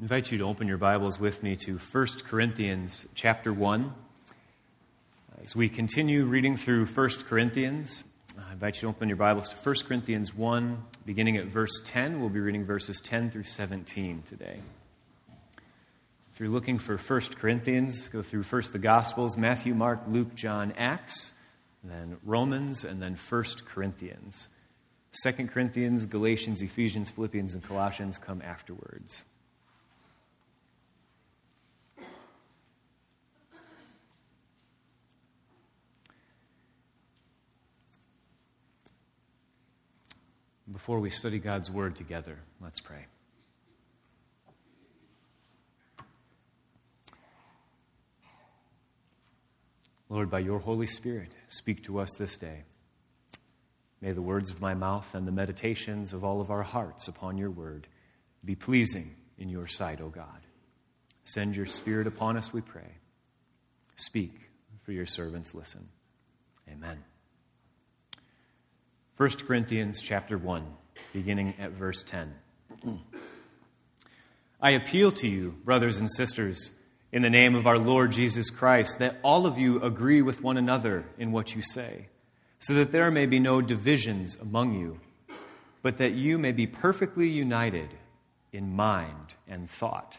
Invite you to open your Bibles with me to 1 Corinthians chapter 1. As we continue reading through 1 Corinthians, I invite you to open your Bibles to 1 Corinthians 1, beginning at verse 10. We'll be reading verses 10 through 17 today. If you're looking for 1 Corinthians, go through first the Gospels Matthew, Mark, Luke, John, Acts, then Romans, and then 1 Corinthians. 2 Corinthians, Galatians, Ephesians, Philippians, and Colossians come afterwards. Before we study God's Word together, let's pray. Lord, by your Holy Spirit, speak to us this day. May the words of my mouth and the meditations of all of our hearts upon your word be pleasing in your sight, O God. Send your Spirit upon us, we pray. Speak, for your servants listen. Amen. 1 Corinthians chapter 1, beginning at verse 10. I appeal to you, brothers and sisters, in the name of our Lord Jesus Christ, that all of you agree with one another in what you say, so that there may be no divisions among you, but that you may be perfectly united in mind and thought.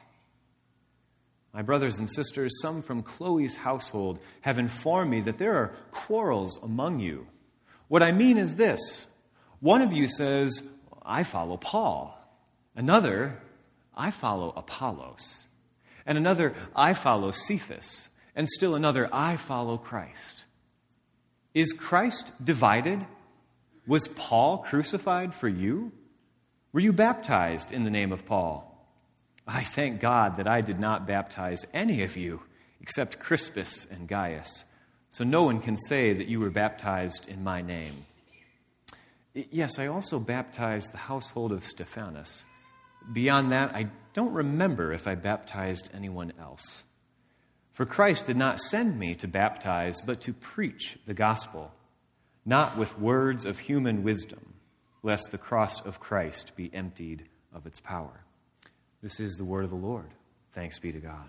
My brothers and sisters, some from Chloe's household have informed me that there are quarrels among you. What I mean is this one of you says, I follow Paul. Another, I follow Apollos. And another, I follow Cephas. And still another, I follow Christ. Is Christ divided? Was Paul crucified for you? Were you baptized in the name of Paul? I thank God that I did not baptize any of you except Crispus and Gaius so no one can say that you were baptized in my name. Yes, I also baptized the household of Stephanas. Beyond that, I don't remember if I baptized anyone else. For Christ did not send me to baptize, but to preach the gospel, not with words of human wisdom, lest the cross of Christ be emptied of its power. This is the word of the Lord. Thanks be to God.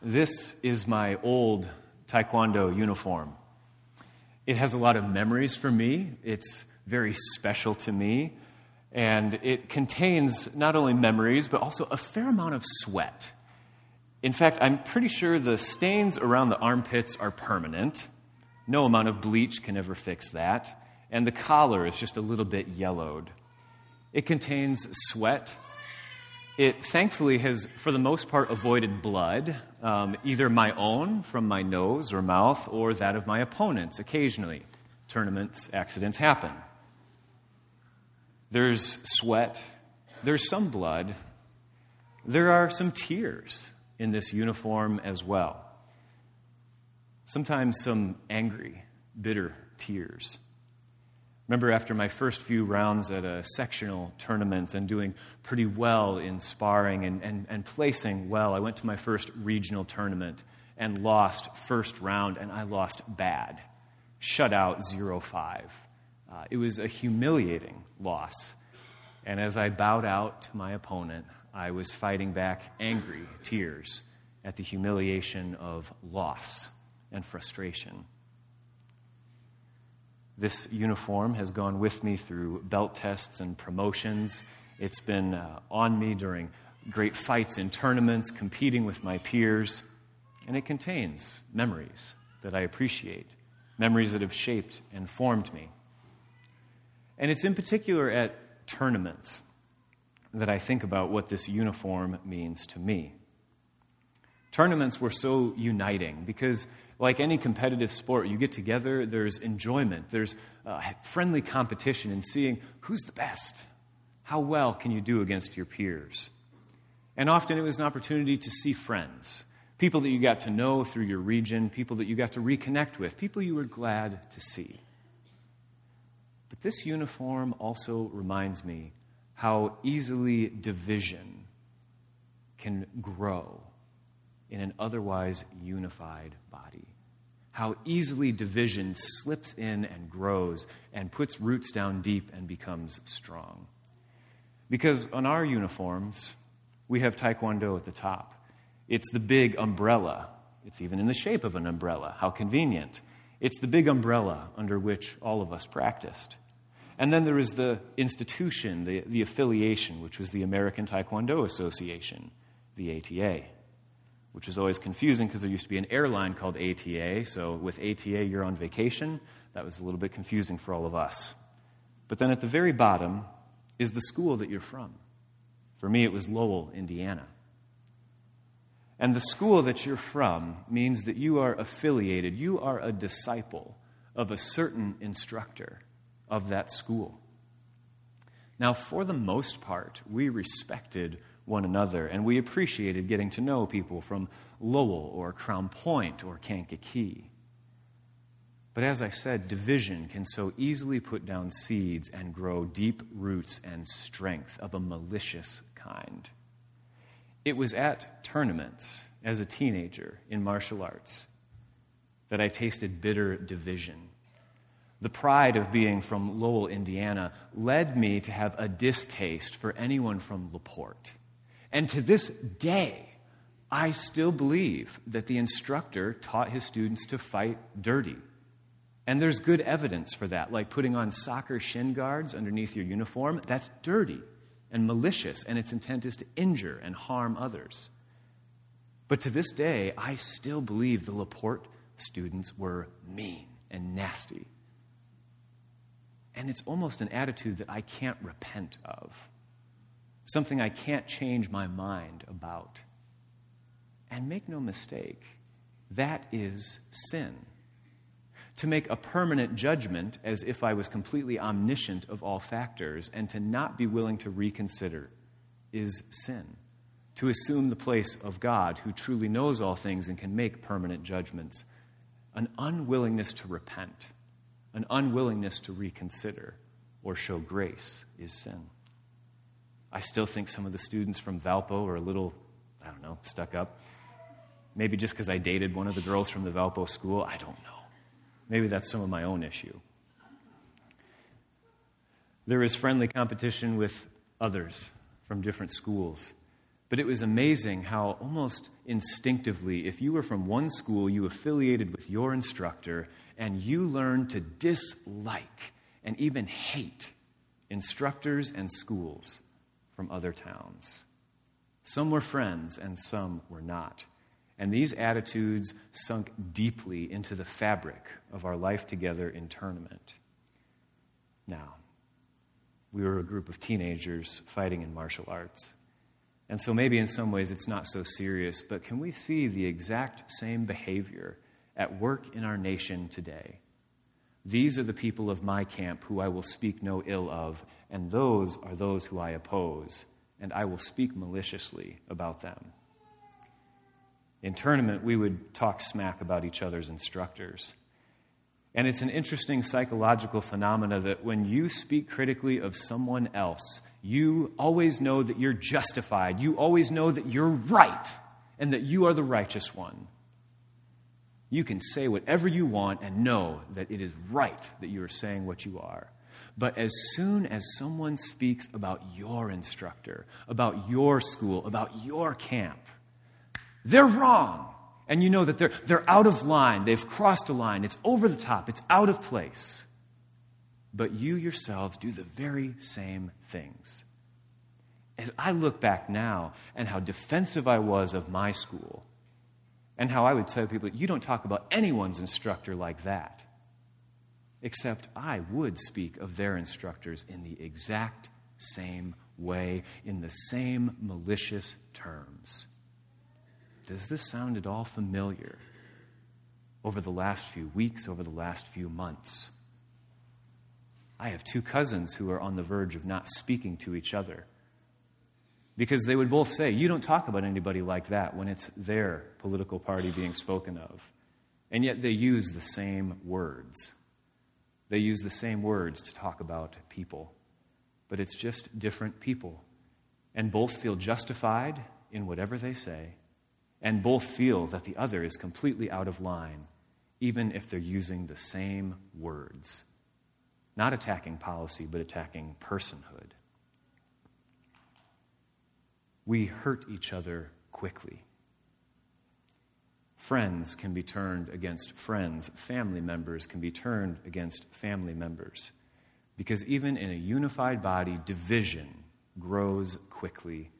This is my old Taekwondo uniform. It has a lot of memories for me. It's very special to me. And it contains not only memories, but also a fair amount of sweat. In fact, I'm pretty sure the stains around the armpits are permanent. No amount of bleach can ever fix that. And the collar is just a little bit yellowed. It contains sweat it thankfully has, for the most part, avoided blood, um, either my own from my nose or mouth or that of my opponents occasionally. Tournaments, accidents happen. There's sweat, there's some blood, there are some tears in this uniform as well. Sometimes some angry, bitter tears. Remember, after my first few rounds at a sectional tournament and doing pretty well in sparring and, and, and placing well, I went to my first regional tournament and lost first round, and I lost bad. Shut out 0 5. Uh, it was a humiliating loss. And as I bowed out to my opponent, I was fighting back angry tears at the humiliation of loss and frustration. This uniform has gone with me through belt tests and promotions. It's been uh, on me during great fights in tournaments, competing with my peers, and it contains memories that I appreciate, memories that have shaped and formed me. And it's in particular at tournaments that I think about what this uniform means to me. Tournaments were so uniting because like any competitive sport, you get together, there's enjoyment, there's uh, friendly competition in seeing who's the best. How well can you do against your peers? And often it was an opportunity to see friends, people that you got to know through your region, people that you got to reconnect with, people you were glad to see. But this uniform also reminds me how easily division can grow in an otherwise unified body how easily division slips in and grows and puts roots down deep and becomes strong. Because on our uniforms, we have Taekwondo at the top. It's the big umbrella. It's even in the shape of an umbrella. How convenient. It's the big umbrella under which all of us practiced. And then there is the institution, the, the affiliation, which was the American Taekwondo Association, the ATA, which was always confusing because there used to be an airline called ATA. So with ATA, you're on vacation. That was a little bit confusing for all of us. But then at the very bottom is the school that you're from. For me, it was Lowell, Indiana. And the school that you're from means that you are affiliated, you are a disciple of a certain instructor of that school. Now, for the most part, we respected one another and we appreciated getting to know people from Lowell or Crown Point or Kankakee. But as I said, division can so easily put down seeds and grow deep roots and strength of a malicious kind. It was at tournaments as a teenager in martial arts that I tasted bitter division. The pride of being from Lowell, Indiana, led me to have a distaste for anyone from LaPorte. And to this day, I still believe that the instructor taught his students to fight dirty. And there's good evidence for that, like putting on soccer shin guards underneath your uniform. That's dirty and malicious, and its intent is to injure and harm others. But to this day, I still believe the LaPorte students were mean and nasty. And it's almost an attitude that I can't repent of, something I can't change my mind about. And make no mistake, that is sin. To make a permanent judgment as if I was completely omniscient of all factors and to not be willing to reconsider is sin to assume the place of God, who truly knows all things and can make permanent judgments. An unwillingness to repent, an unwillingness to reconsider or show grace is sin. I still think some of the students from Valpo are a little, I don't know, stuck up. Maybe just because I dated one of the girls from the Valpo school, I don't know. Maybe that's some of my own issue. There is friendly competition with others from different schools. But it was amazing how almost instinctively, if you were from one school, you affiliated with your instructor, and you learned to dislike and even hate instructors and schools from other towns. Some were friends and some were not. And these attitudes sunk deeply into the fabric of our life together in tournament. Now, we were a group of teenagers fighting in martial arts. And so maybe in some ways it's not so serious, but can we see the exact same behavior at work in our nation today? These are the people of my camp who I will speak no ill of, and those are those who I oppose, and I will speak maliciously about them. In tournament, we would talk smack about each other's instructors. And it's an interesting psychological phenomena that when you speak critically of someone else, you always know that you're justified. You always know that you're right and that you are the righteous one. You can say whatever you want and know that it is right that you are saying what you are. But as soon as someone speaks about your instructor, about your school, about your camp, they're wrong. And you know that they're, they're out of line. They've crossed a line. It's over the top. It's out of place but you yourselves do the very same things. As I look back now and how defensive I was of my school, and how I would tell people, you don't talk about anyone's instructor like that. Except I would speak of their instructors in the exact same way, in the same malicious terms. Does this sound at all familiar over the last few weeks, over the last few months? I have two cousins who are on the verge of not speaking to each other. Because they would both say, You don't talk about anybody like that when it's their political party being spoken of. And yet they use the same words. They use the same words to talk about people. But it's just different people. And both feel justified in whatever they say, and both feel that the other is completely out of line even if they're using the same words. Not attacking policy, but attacking personhood. We hurt each other quickly. Friends can be turned against friends, family members can be turned against family members. Because even in a unified body, division grows quickly.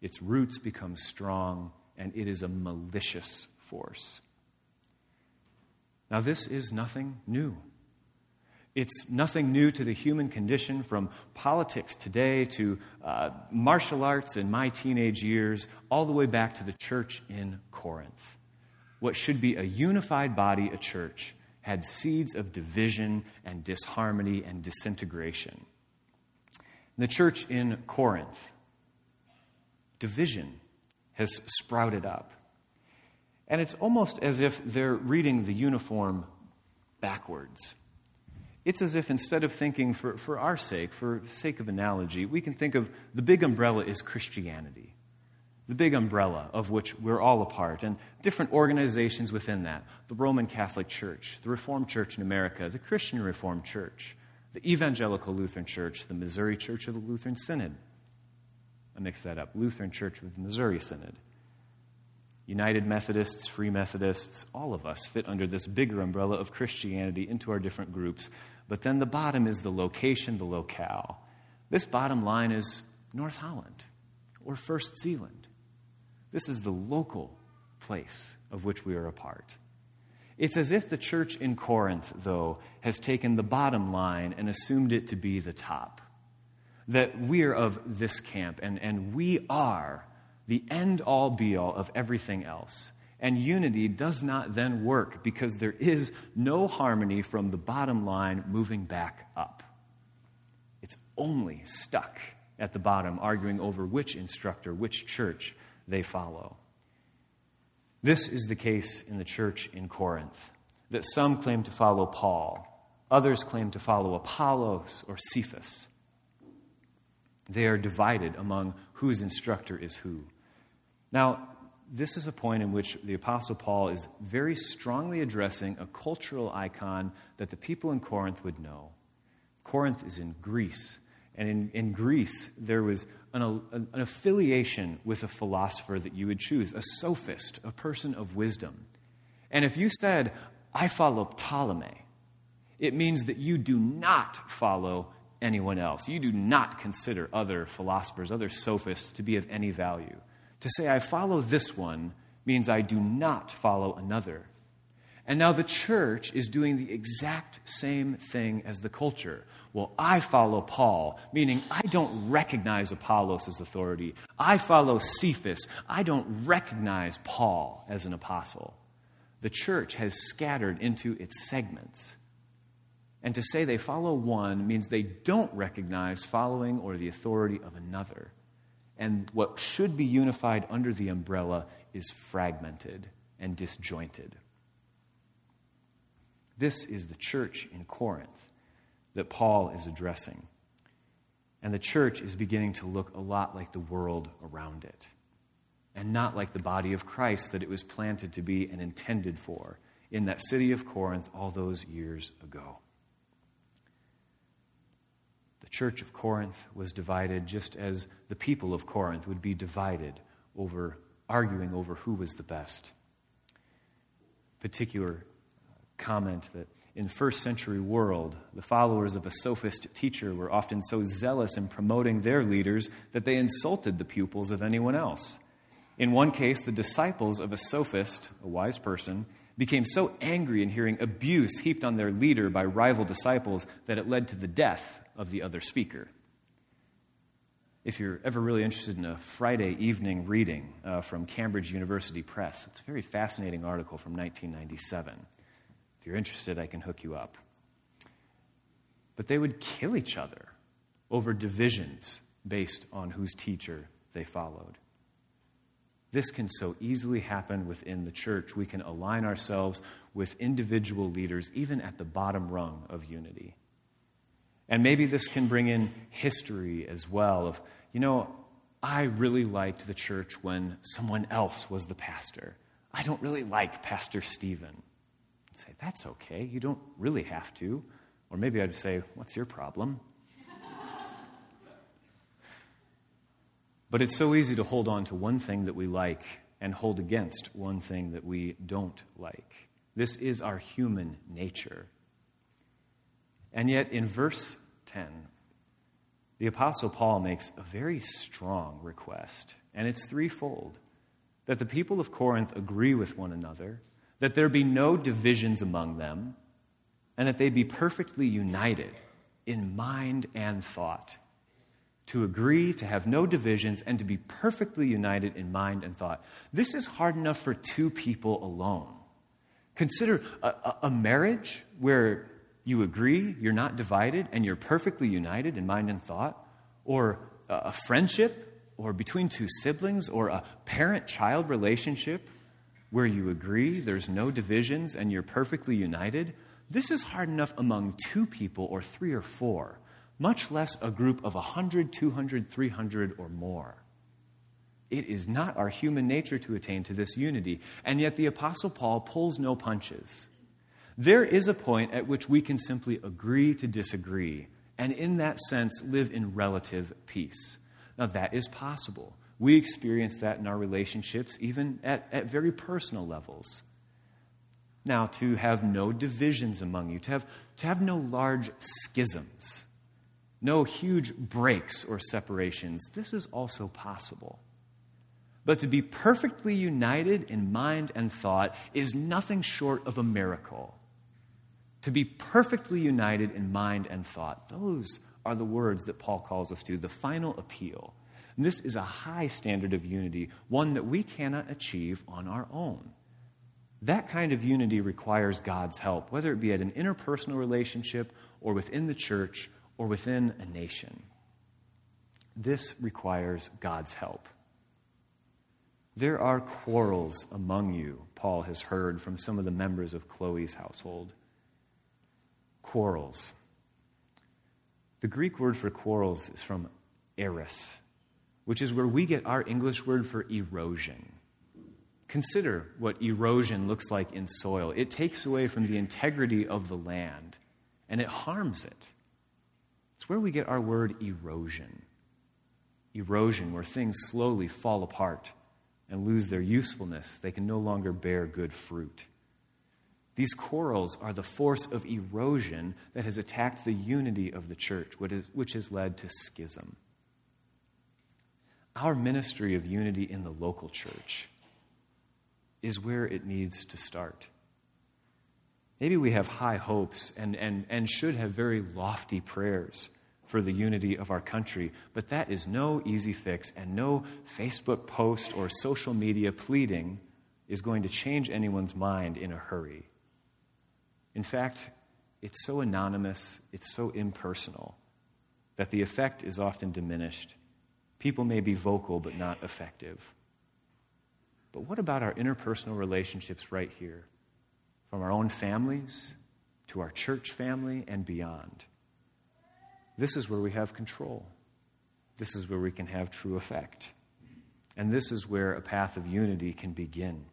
Its roots become strong, and it is a malicious force. Now, this is nothing new. It's nothing new to the human condition from politics today to uh, martial arts in my teenage years, all the way back to the church in Corinth. What should be a unified body, a church, had seeds of division and disharmony and disintegration. The church in Corinth, division has sprouted up. And it's almost as if they're reading the uniform backwards. It's as if instead of thinking for, for our sake, for sake of analogy, we can think of the big umbrella is Christianity the big umbrella of which we're all a part, and different organizations within that the Roman Catholic Church, the Reformed Church in America, the Christian Reformed Church, the Evangelical Lutheran Church, the Missouri Church of the Lutheran Synod. I mixed that up Lutheran Church with Missouri Synod. United Methodists, Free Methodists, all of us fit under this bigger umbrella of Christianity into our different groups. But then the bottom is the location, the locale. This bottom line is North Holland or First Zeeland. This is the local place of which we are a part. It's as if the church in Corinth, though, has taken the bottom line and assumed it to be the top. That we're of this camp and, and we are the end all be all of everything else. And unity does not then work because there is no harmony from the bottom line moving back up. It's only stuck at the bottom, arguing over which instructor, which church, they follow. This is the case in the church in Corinth that some claim to follow Paul, others claim to follow Apollos or Cephas. They are divided among whose instructor is who. Now, this is a point in which the Apostle Paul is very strongly addressing a cultural icon that the people in Corinth would know. Corinth is in Greece, and in, in Greece, there was an, an, affiliation with a philosopher that you would choose, a sophist, a person of wisdom. And if you said, I follow Ptolemy, it means that you do not follow anyone else. You do not consider other philosophers, other sophists, to be of any value. To say, I follow this one, means I do not follow another. And now the church is doing the exact same thing as the culture. Well, I follow Paul, meaning I don't recognize Apollos authority. I follow Cephas. I don't recognize Paul as an apostle. The church has scattered into its segments. And to say they follow one means they don't recognize following or the authority of another. And what should be unified under the umbrella is fragmented and disjointed. This is the church in Corinth that Paul is addressing. And the church is beginning to look a lot like the world around it, and not like the body of Christ that it was planted to be and intended for in that city of Corinth all those years ago. The church of Corinth was divided just as the people of Corinth would be divided over arguing over who was the best. Particular comment that in first century world, the followers of a sophist teacher were often so zealous in promoting their leaders that they insulted the pupils of anyone else. In one case, the disciples of a sophist, a wise person, became so angry in hearing abuse heaped on their leader by rival disciples that it led to the death of the other speaker. If you're ever really interested in a Friday evening reading uh, from Cambridge University Press, it's a very fascinating article from 1997. If you're interested, I can hook you up. But they would kill each other over divisions based on whose teacher they followed. This can so easily happen within the church. We can align ourselves with individual leaders, even at the bottom rung of unity. And maybe this can bring in history as well of, you know, I really liked the church when someone else was the pastor. I don't really like Pastor Stephen. I'd say, That's okay. You don't really have to. Or maybe I'd say, What's your problem? but it's so easy to hold on to one thing that we like and hold against one thing that we don't like. This is our human nature. And yet, in verse 10, the Apostle Paul makes a very strong request, and it's threefold that the people of Corinth agree with one another, that there be no divisions among them, and that they be perfectly united in mind and thought. To agree, to have no divisions, and to be perfectly united in mind and thought. This is hard enough for two people alone. Consider a, a, marriage where you agree, you're not divided, and you're perfectly united in mind and thought, or a friendship, or between two siblings, or a parent child relationship where you agree, there's no divisions, and you're perfectly united. This is hard enough among two people, or three or four, much less a group of 100, 200, 300, or more. It is not our human nature to attain to this unity, and yet the Apostle Paul pulls no punches. There is a point at which we can simply agree to disagree, and in that sense, live in relative peace. Now, that is possible. We experience that in our relationships, even at, at very personal levels. Now, to have no divisions among you, to have, to have no large schisms, no huge breaks or separations, this is also possible. But to be perfectly united in mind and thought is nothing short of a miracle to be perfectly united in mind and thought. Those are the words that Paul calls us to, the final appeal. And this is a high standard of unity, one that we cannot achieve on our own. That kind of unity requires God's help, whether it be at an interpersonal relationship or within the church or within a nation. This requires God's help. There are quarrels among you, Paul has heard from some of the members of Chloe's household quarrels. The Greek word for quarrels is from eris, which is where we get our English word for erosion. Consider what erosion looks like in soil. It takes away from the integrity of the land and it harms it. It's where we get our word erosion. Erosion, where things slowly fall apart and lose their usefulness, they can no longer bear good fruit. These quarrels are the force of erosion that has attacked the unity of the church, which has led to schism. Our ministry of unity in the local church is where it needs to start. Maybe we have high hopes and, and, and should have very lofty prayers for the unity of our country, but that is no easy fix, and no Facebook post or social media pleading is going to change anyone's mind in a hurry. In fact, it's so anonymous, it's so impersonal, that the effect is often diminished. People may be vocal, but not effective. But what about our interpersonal relationships right here? From our own families to our church family and beyond. This is where we have control. This is where we can have true effect. And this is where a path of unity can begin.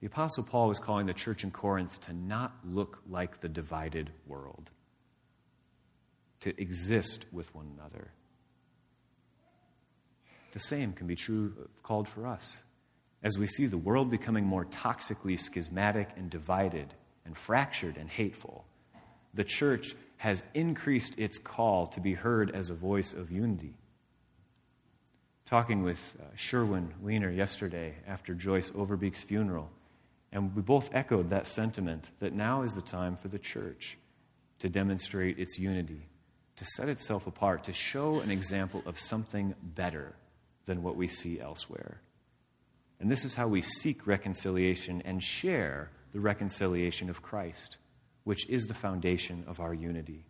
The Apostle Paul was calling the church in Corinth to not look like the divided world, to exist with one another. The same can be true, called for us. As we see the world becoming more toxically schismatic and divided and fractured and hateful, the church has increased its call to be heard as a voice of unity. Talking with uh, Sherwin Weiner yesterday after Joyce Overbeek's funeral, and we both echoed that sentiment that now is the time for the church to demonstrate its unity, to set itself apart, to show an example of something better than what we see elsewhere. And this is how we seek reconciliation and share the reconciliation of Christ, which is the foundation of our unity.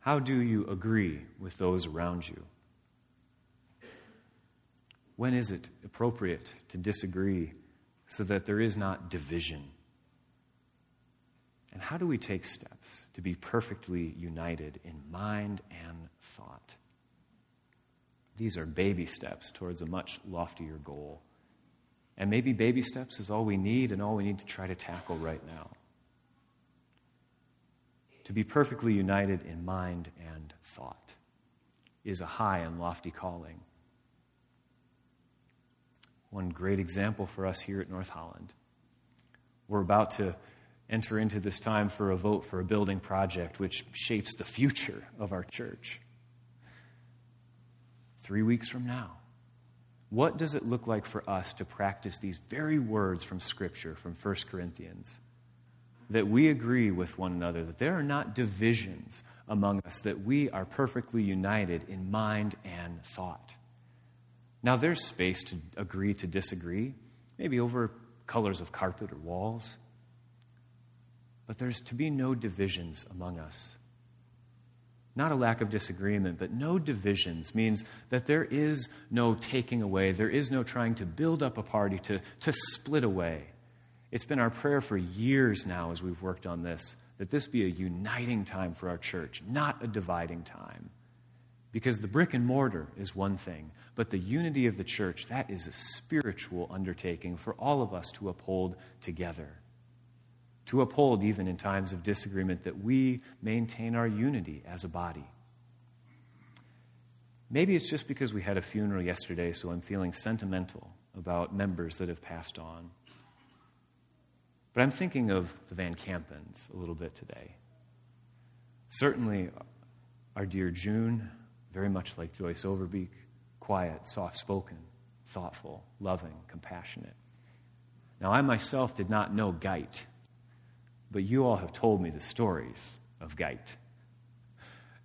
How do you agree with those around you? When is it appropriate to disagree so that there is not division? And how do we take steps to be perfectly united in mind and thought? These are baby steps towards a much loftier goal. And maybe baby steps is all we need and all we need to try to tackle right now. To be perfectly united in mind and thought is a high and lofty calling. One great example for us here at North Holland. We're about to enter into this time for a vote for a building project which shapes the future of our church. Three weeks from now, what does it look like for us to practice these very words from Scripture, from 1 Corinthians? That we agree with one another, that there are not divisions among us, that we are perfectly united in mind and thought. Now, there's space to agree to disagree, maybe over colors of carpet or walls. But there's to be no divisions among us. Not a lack of disagreement, but no divisions means that there is no taking away. There is no trying to build up a party to, to split away. It's been our prayer for years now as we've worked on this that this be a uniting time for our church, not a dividing time. Because the brick and mortar is one thing, but the unity of the church, that is a spiritual undertaking for all of us to uphold together to uphold, even in times of disagreement, that we maintain our unity as a body. Maybe it's just because we had a funeral yesterday, so I'm feeling sentimental about members that have passed on. But I'm thinking of the Van Campens a little bit today. Certainly, our dear June, very much like Joyce Overbeek, quiet, soft spoken, thoughtful, loving, compassionate. Now, I myself did not know Geit but you all have told me the stories of Geit.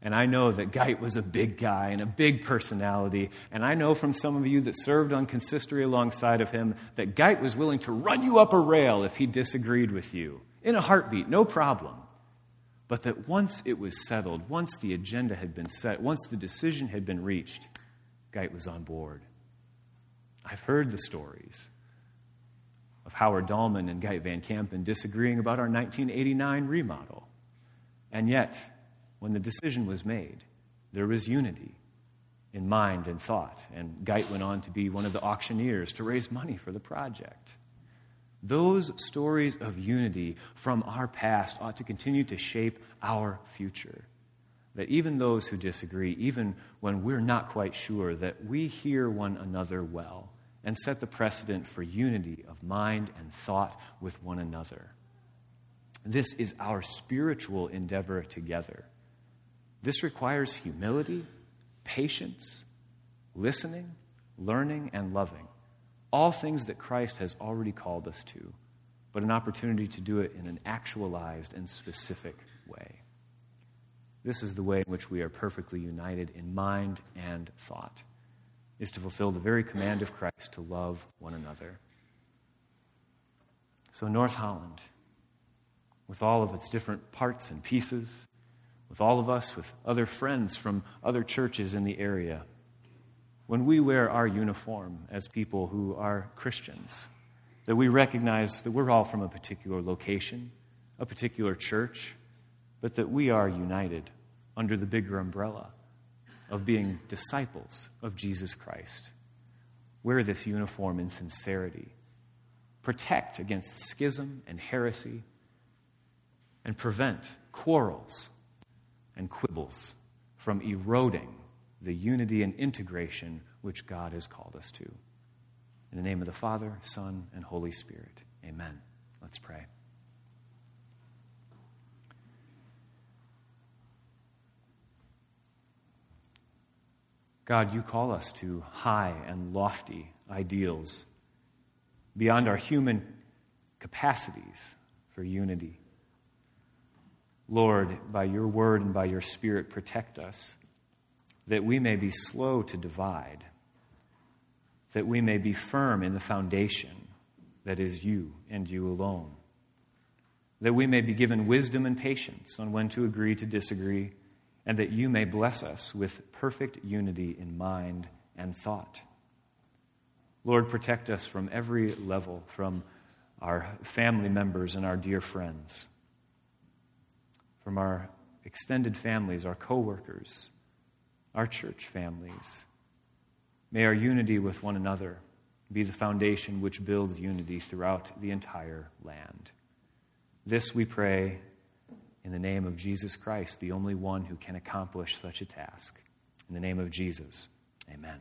And I know that Geit was a big guy and a big personality. And I know from some of you that served on consistory alongside of him that Geit was willing to run you up a rail if he disagreed with you in a heartbeat, no problem. But that once it was settled, once the agenda had been set, once the decision had been reached, Geit was on board. I've heard the stories of Howard Dahlman and Guy Van Campen disagreeing about our 1989 remodel. And yet, when the decision was made, there was unity in mind and thought, and Geit went on to be one of the auctioneers to raise money for the project. Those stories of unity from our past ought to continue to shape our future. That even those who disagree, even when we're not quite sure, that we hear one another well and set the precedent for unity of mind and thought with one another. This is our spiritual endeavor together. This requires humility, patience, listening, learning, and loving. All things that Christ has already called us to, but an opportunity to do it in an actualized and specific way. This is the way in which we are perfectly united in mind and thought is to fulfill the very command of Christ to love one another. So, North Holland, with all of its different parts and pieces, with all of us, with other friends from other churches in the area, when we wear our uniform as people who are Christians, that we recognize that we're all from a particular location, a particular church, but that we are united under the bigger umbrella of being disciples of Jesus Christ. Wear this uniform in sincerity. Protect against schism and heresy, and prevent quarrels and quibbles from eroding the unity and integration which God has called us to. In the name of the Father, Son, and Holy Spirit, amen. Let's pray. God, you call us to high and lofty ideals beyond our human capacities for unity. Lord, by your word and by your spirit, protect us that we may be slow to divide, that we may be firm in the foundation that is you and you alone, that we may be given wisdom and patience on when to agree to disagree and that you may bless us with perfect unity in mind and thought. Lord, protect us from every level, from our family members and our dear friends, from our extended families, our coworkers, our church families. May our unity with one another be the foundation which builds unity throughout the entire land. This we pray in the name of Jesus Christ, the only one who can accomplish such a task. In the name of Jesus, amen.